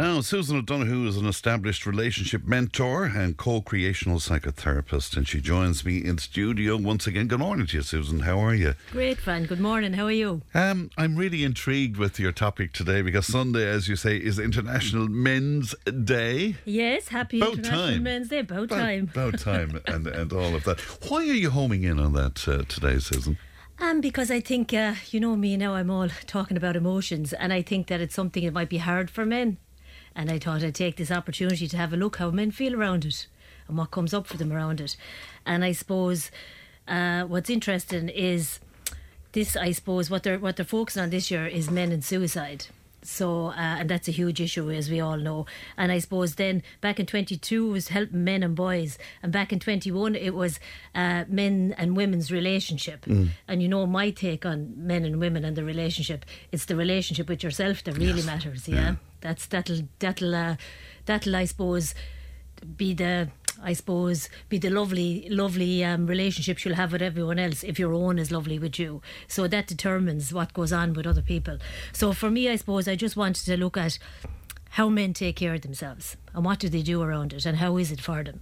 Now, Susan O'Donoghue is an established relationship mentor and co creational psychotherapist, and she joins me in studio once again. Good morning to you, Susan. How are you? Great, Fran. Good morning. How are you? Um, I'm really intrigued with your topic today because Sunday, as you say, is International Men's Day. Yes, happy About International time. Men's Day. About About- time. About time and, and all of that. Why are you homing in on that uh, today, Susan? Um, because I think, uh, you know me now, I'm all talking about emotions, and I think that it's something that might be hard for men. And I thought I'd take this opportunity to have a look how men feel around it and what comes up for them around it. And I suppose uh, what's interesting is this. I suppose what they're what they're focusing on this year is men and suicide. So uh, and that's a huge issue, as we all know. And I suppose then back in 22 was helping men and boys, and back in 21 it was uh, men and women's relationship. And you know my take on men and women and the relationship. It's the relationship with yourself that really matters. Yeah, that's that'll that'll uh, that'll I suppose be the I suppose be the lovely lovely um, relationships you'll have with everyone else if your own is lovely with you. So that determines what goes on with other people. So for me, I suppose I just wanted to look at how men take care of themselves and what do they do around it and how is it for them.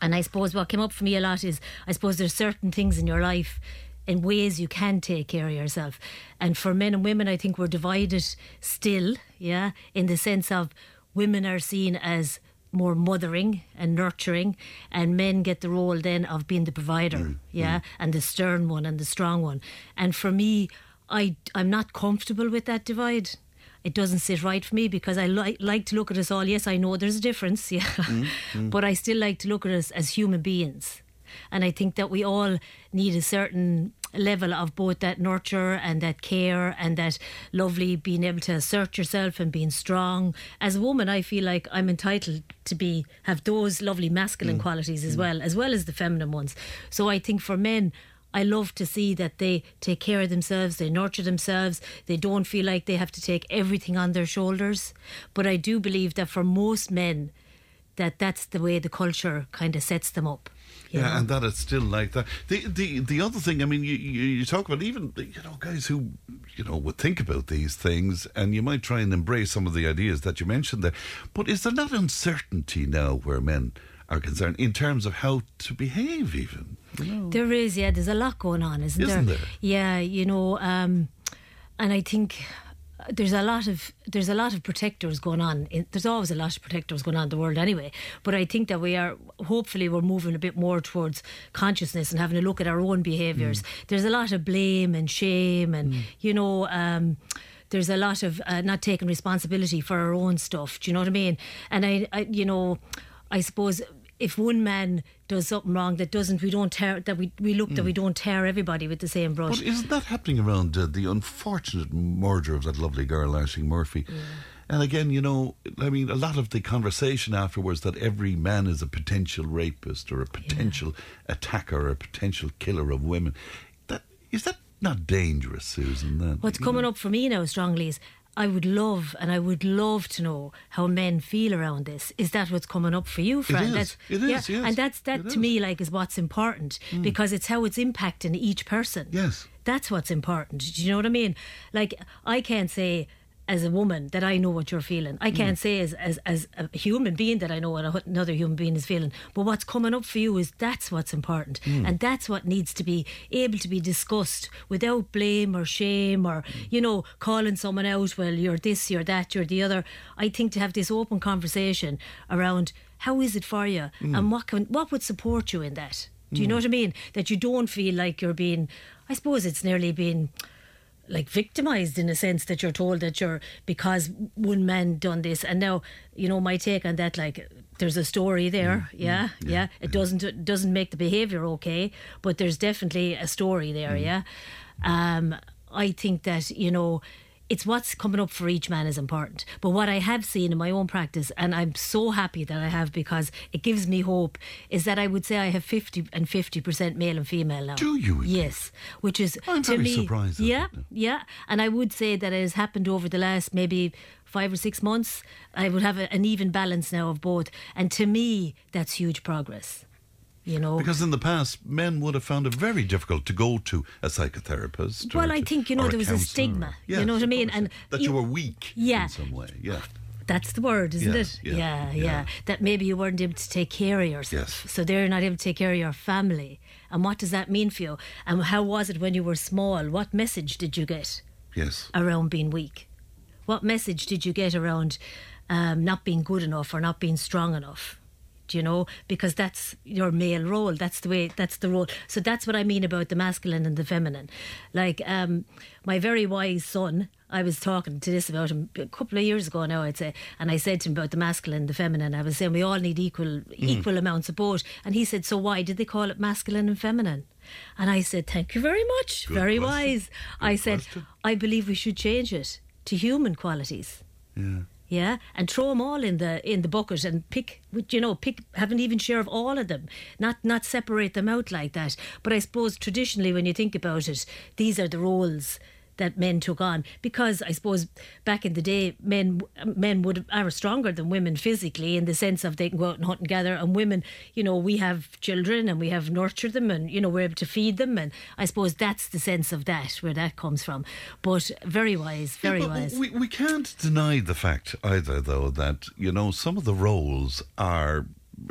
And I suppose what came up for me a lot is I suppose there's certain things in your life in ways you can take care of yourself. And for men and women, I think we're divided still, yeah, in the sense of women are seen as more mothering and nurturing, and men get the role then of being the provider, mm, mm. yeah, and the stern one and the strong one. And for me, I, I'm not comfortable with that divide it doesn't sit right for me because I li- like to look at us all. Yes, I know there's a difference, yeah, mm, but I still like to look at us as human beings. And I think that we all need a certain level of both that nurture and that care and that lovely being able to assert yourself and being strong. As a woman, I feel like I'm entitled to be have those lovely masculine mm. qualities as mm. well, as well as the feminine ones. So I think for men, I love to see that they take care of themselves, they nurture themselves, they don't feel like they have to take everything on their shoulders. But I do believe that for most men, that that's the way the culture kind of sets them up. Yeah, and that it's still like that. The the the other thing, I mean, you, you you talk about even you know guys who you know would think about these things, and you might try and embrace some of the ideas that you mentioned there. But is there not uncertainty now where men are concerned in terms of how to behave, even? You know? There is, yeah. There's a lot going on, isn't, Isn't there? Yeah, you know, um, and I think there's a lot of there's a lot of protectors going on. In, there's always a lot of protectors going on in the world anyway. But I think that we are hopefully we're moving a bit more towards consciousness and having a look at our own behaviours. There's a lot of blame and shame, and you know. Um, there's a lot of uh, not taking responsibility for our own stuff. Do you know what I mean? And I, I you know, I suppose if one man does something wrong that doesn't, we don't tear that we we look that we don't tear everybody with the same brush. But isn't that happening around uh, the unfortunate murder of that lovely girl, Ashling Murphy? And again, you know, I mean, a lot of the conversation afterwards that every man is a potential rapist or a potential attacker or a potential killer of women. That is that not dangerous, Susan? That, What's coming up for me now strongly is I would love and I would love to know how men feel around this. Is that what's coming up for you, Fran? is. That's, It yeah, yes. And that's that It to is. me like is what's important mm. because it's how it's impacting each person. Yes. That's what's important. Do you know what I mean? Like I can't say as a woman that I know what you're feeling. I can't mm. say as, as as a human being that I know what another human being is feeling. But what's coming up for you is that's what's important, mm. and that's what needs to be able to be discussed without blame or shame or you know calling someone out. Well, you're this, you're that, you're the other. I think to have this open conversation around how is it for you mm. and what can what would support you in that. Do you know what I mean? That you don't feel like you're being. I suppose it's nearly being like victimized in a sense that you're told that you're because one man done this. And now you know my take on that like there's a story there. Mm, mm, yeah, yeah it doesn't it doesn't make the behavior okay but there's definitely a story there mm. yeah. Um i think that you know it's what's coming up for each man is important. But what I have seen in my own practice, and I'm so happy that I have because it gives me hope, is that I would say I have 50 and 50% male and female now. Do you? Yes. Which is, I'm to very me, surprised Yeah, yeah. And I would say that it has happened over the last maybe five or six months. I would have a, an even balance now of both. And to me, that's huge progress. You know, Because in the past, men would have found it very difficult to go to a psychotherapist. Well, I think, you know, there was a stigma, you Yes, know what I mean? And that you you- were weak Yeah. in some way. Yeah. That's the word, isn't Yeah, it? yeah, yeah, yeah. That maybe you weren't able to take care of yourself. Yes. So they're not able to take care of your family. And what does that mean for you? And how was it when you were small? What message did you get Yes. around being weak? What message did you get around um, not being good enough or not being strong enough? You know? Because that's your male role. That's the way. That's the role. So that's what I mean about the masculine and the feminine. Like um, my very wise son, I was talking to this about him a couple of years ago now, I'd say, and I said to him about the masculine, and the feminine. I was saying we all need equal equal amounts of both, and he said, "So why did they call it masculine and feminine?" And I said, "Thank you very much. Good very question. wise." I said, question. "I believe we should change it to human qualities." Yeah. Yeah, and throw them all in the in the bucket and pick, you know, pick have an even share of all of them, not not separate them out like that. But I suppose traditionally, when you think about it, these are the roles that men took on because I suppose back in the day, men men would are stronger than women physically in the sense of they can go out and hunt and gather, and women, you know, we have children and we have nurtured them, and you know we're able to feed them, and I suppose that's the sense of that where that comes from. But very wise, very Yeah, wise. We, we can't deny the fact either, though, that, you know, some of the roles are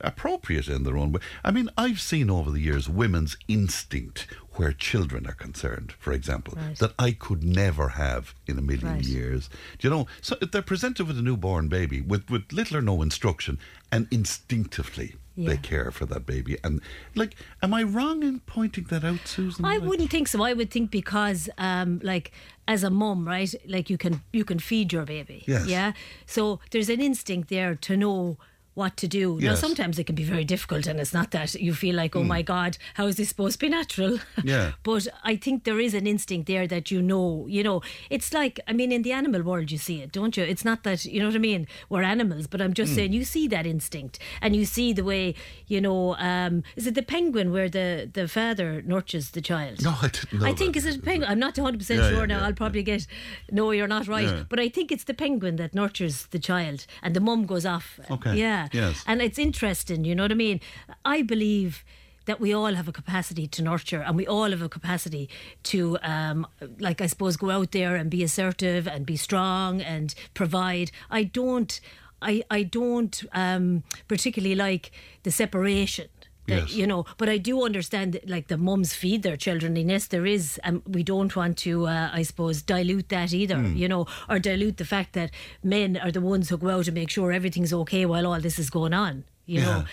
appropriate in their own way. I mean, I've seen over the years women's instinct where children are concerned, for example, Right. that I could never have in a million Right. years. Do you know, so they're presented with a newborn baby with, with little or no instruction and instinctively they care for that baby. And, like, am I wrong in pointing that out, Susan? I Like- wouldn't think so. I would think because, um, like, as a mum, right, like you can you can feed your baby. Yes. Yeah. So there's an instinct there to know what to do. Now sometimes it can be very difficult, and it's not that you feel like, oh my God, how is this supposed to be natural? Yeah. but I think there is an instinct there that you know. You know, it's like I mean, in the animal world, you see it, don't you? It's not that you know what I mean. We're animals, but I'm just saying you see that instinct, and you see the way you know. Um, is it the penguin where the the father nurtures the child? No, I didn't know I think that. it's a penguin. I'm not 100 percent Yeah, sure yeah, now. yeah, I'll probably get no. You're not right, Yeah. but I think it's the penguin that nurtures the child, and the mum goes off. Okay, Yeah. yes. And it's interesting. You know what I mean? I believe that we all have a capacity to nurture and we all have a capacity to um, like i suppose go out there and be assertive and be strong and provide i don't i i don't um, particularly like the separation Yes. you know but i do understand that, like the mums feed their children and yes there is and we don't want to uh, i suppose dilute that either Hmm. you know or dilute the fact that men are the ones who go out and make sure everything's okay while all this is going on you know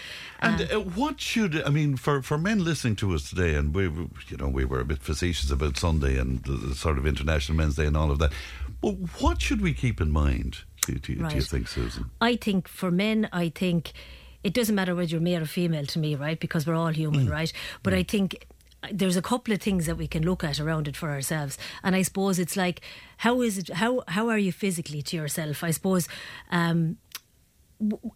And uh, what should I mean for, for men listening to us today? And we, you know, we were a bit facetious about Sunday and the, the sort of International Men's Day and all of that. But what should we keep in mind? Do, do, do you think, Susan? I think for men, I think it doesn't matter whether you're male or female to me, right? Because we're all human, Mm. right? But I think there's a couple of things that we can look at around it for ourselves, and I suppose it's like, how is it? How how are you physically to yourself? I suppose. Um,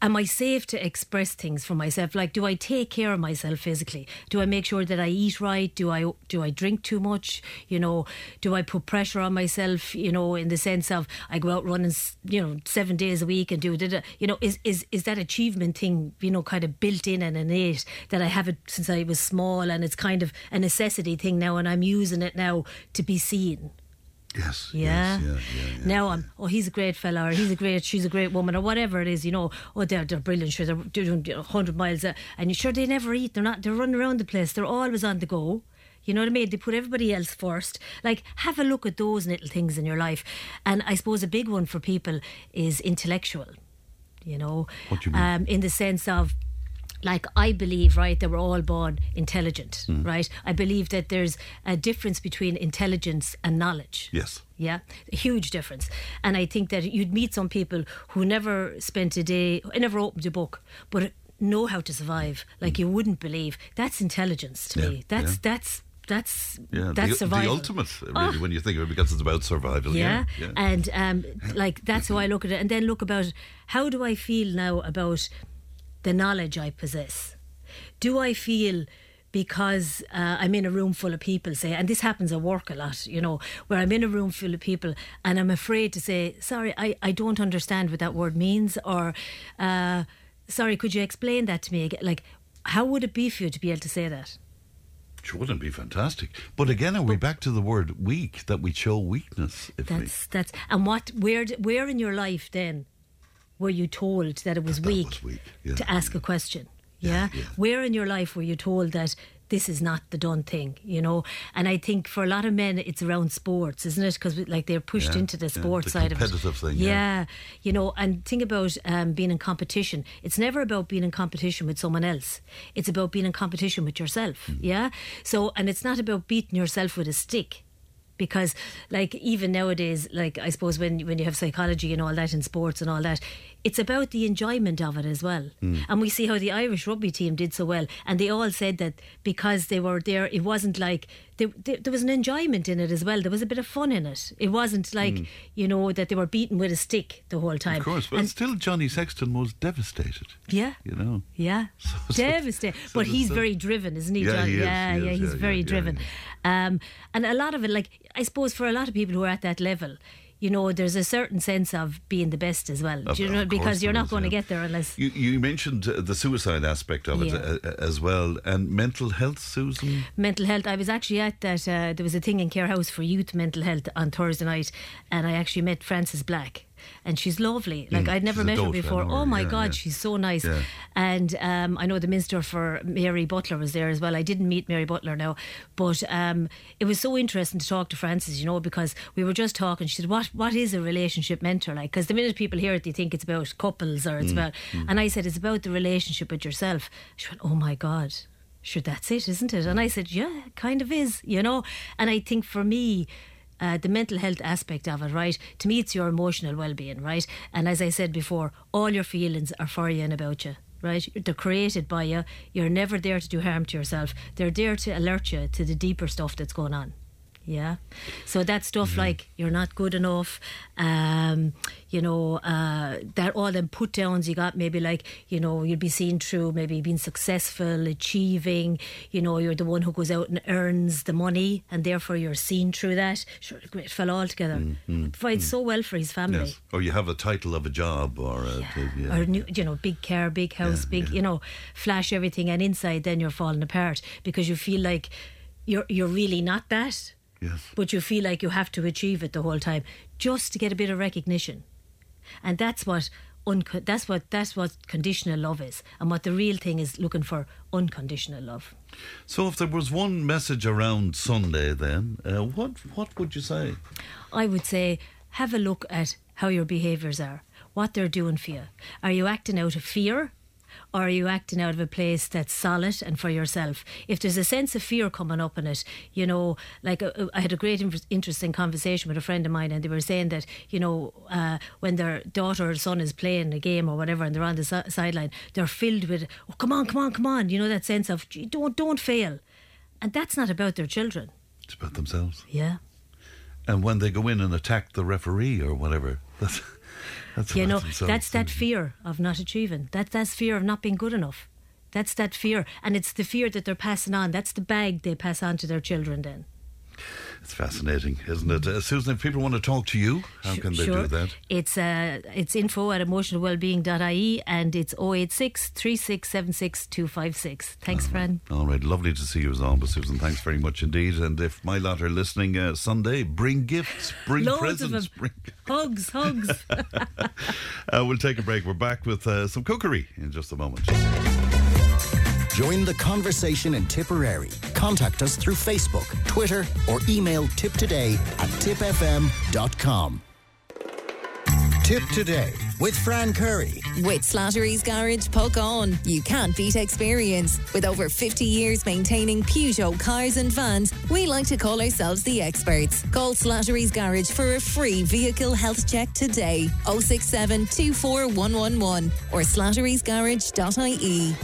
am I safe to express things for myself? Like, do I take care of myself physically? Do I make sure that I eat right? Do I do I drink too much? You know, do I put pressure on myself? You know, in the sense of I go out running, you know, seven days a week and do da. You know, is is is that achievement thing? You know, kind of built in and innate that I have it since I was small, and it's kind of a necessity thing now, and I'm using it now to be seen. Yes. Yeah. Yes, yeah, yeah, yeah. Now I'm, oh, he's a great fella, or he's a great, she's a great woman, or whatever it is, you know. Oh, they're, they're brilliant, sure, they're doing 100 miles, uh, and you sure they never eat. They're not, they're running around the place. They're always on the go. You know what I mean? They put everybody else first. Like, have a look at those little things in your life. And I suppose a big one for people is intellectual, you know. What do you mean? Um, in the sense of, like I believe, right, that we're all born intelligent, Hmm. right? I believe that there's a difference between intelligence and knowledge. Yes. Yeah, a huge difference. And I think that you'd meet some people who never spent a day, never opened a book, but know how to survive like you wouldn't believe. That's intelligence to Yeah, me. That's yeah. that's that's Yeah, that's the, survival. the ultimate, really, Oh. when you think of it, because it's about survival. Yeah, Yeah, yeah. and um, like that's how I look at it. And then look about how do I feel now about the knowledge I possess? Do I feel because uh, I'm in a room full of people, say, and this happens at work a lot, you know, where I'm in a room full of people and I'm afraid to say, sorry, I, I don't understand what that word means, or uh, sorry, could you explain that to me again? Like, how would it be for you to be able to say that? Which wouldn't be fantastic. But again, are we back to the word weak, that we show weakness? If we, That's that's and what where where in your life then were you told that it was That weak, was weak, yeah. to ask a question? Yeah? yeah. Where in your life were you told that this is not the done thing, you know? And I think for a lot of men, it's around sports, isn't it? Because like they're pushed Yeah, into the sports the side of it. competitive thing, yeah. yeah, you know. And think about um, being in competition. It's never about being in competition with someone else. It's about being in competition with yourself. Mm. Yeah. So, and it's not about beating yourself with a stick because like even nowadays like i suppose when when you have psychology and all that in sports and all that it's about the enjoyment of it as well. Hmm. And we see how the irish rugby team did so well. And they all said that because they were there it wasn't like there, was an enjoyment in it as well there was a bit of fun in it it wasn't like you know that they were beaten with a stick the whole time Of course, but and still, Johnny Sexton was devastated. yeah You know. yeah, so- devastating. so but the- he's so- very driven, isn't he, Yeah, John? he is, yeah, he yeah, is, he's yeah, very yeah, yeah, driven. Um, and a lot of it, like I suppose, for a lot of people who are at that level, you know, there's a certain sense of being the best as well. Of- Do you know? Because you're not is, going to get there unless. You, you mentioned uh, the suicide aspect of it Yeah. uh, uh, as well, and mental health, Susan. mental health. I was actually at that. Uh, there was a thing in Cahir House for youth mental health on Thursday night, and I actually met Frances Black. And she's lovely. Like Mm, I'd never met her before. her, Oh my yeah, God, yeah. she's so nice. Yeah. And um, I know the minister for Mary Butler was there as well. I didn't meet Mary Butler now, but um, it was so interesting to talk to Frances. You know, because we were just talking. She said, "What what is a relationship mentor like?" Because the minute people hear it, they think it's about couples or it's Mm, about. And I said, "It's about the relationship with yourself." She went, "Oh my God." sure that's it isn't it and i said yeah it kind of is you know and i think for me uh, the mental health aspect of it, right? To me, it's your emotional well-being, right? And as I said before, all your feelings are for you and about you, right? They're created by you. You're never there to do harm to yourself. They're there to alert you to the deeper stuff that's going on. Yeah. So that stuff like you're not good enough, um, you know, uh, that all them put downs you got, maybe like, you know, you'll be seen through maybe being successful, achieving, you know, you're the one who goes out and earns the money and therefore you're seen through that. Sure, great fell all together. Provides so well for his family. Yes. Or you have a title of a job, or a, yeah. Or new, you know, big car, big house, Yeah, big, yeah. you know, flash everything, and inside then you're falling apart because you feel like you're you're really not that, yes. but you feel like you have to achieve it the whole time just to get a bit of recognition, and that's what unco- that's what that's what conditional love is, and what the real thing is looking for unconditional love. So, if there was one message around Sunday, then uh, what what would you say? I would say have a look at how your behaviours are, what they're doing for you. Are you acting out of fear? Or are you acting out of a place that's solid and for yourself? If there's a sense of fear coming up in it, you know, like uh, I had a great, interesting conversation with a friend of mine, and they were saying that, you know, uh, when their daughter or son is playing a game or whatever, and they're on the si- sideline, they're filled with, oh, come on, come on, come on, you know, that sense of, don't, don't fail. And that's not about their children. It's about themselves. Yeah. And when they go in and attack the referee or whatever, that's that's you know that's that fear of not achieving. That that's fear of not being good enough. That's that fear. And it's the fear that they're passing on. That's the bag they pass on to their children then It's fascinating, isn't it? Uh, Susan, if people want to talk to you, how can they sure. do that? it's uh, it's info at emotionalwellbeing.ie and it's 086 3676 256 thanks Fran All right, lovely to see you as always, Susan. Thanks very much indeed. And if my lot are listening uh, Sunday, bring gifts, bring presents, bring. hugs hugs Uh, we'll take a break. We're back with uh, some cookery in just a moment. Join the conversation in Tipperary. Contact us through Facebook, Twitter, or email tipptoday at tippfm.com. Tipp Today with Fran Curry. With Slattery's Garage, Puckane. You can't beat experience. With over 50 years maintaining Peugeot cars and vans, we like to call ourselves the experts. Call Slattery's Garage for a free vehicle health check today. 067 24111 or slatterysgarage.ie.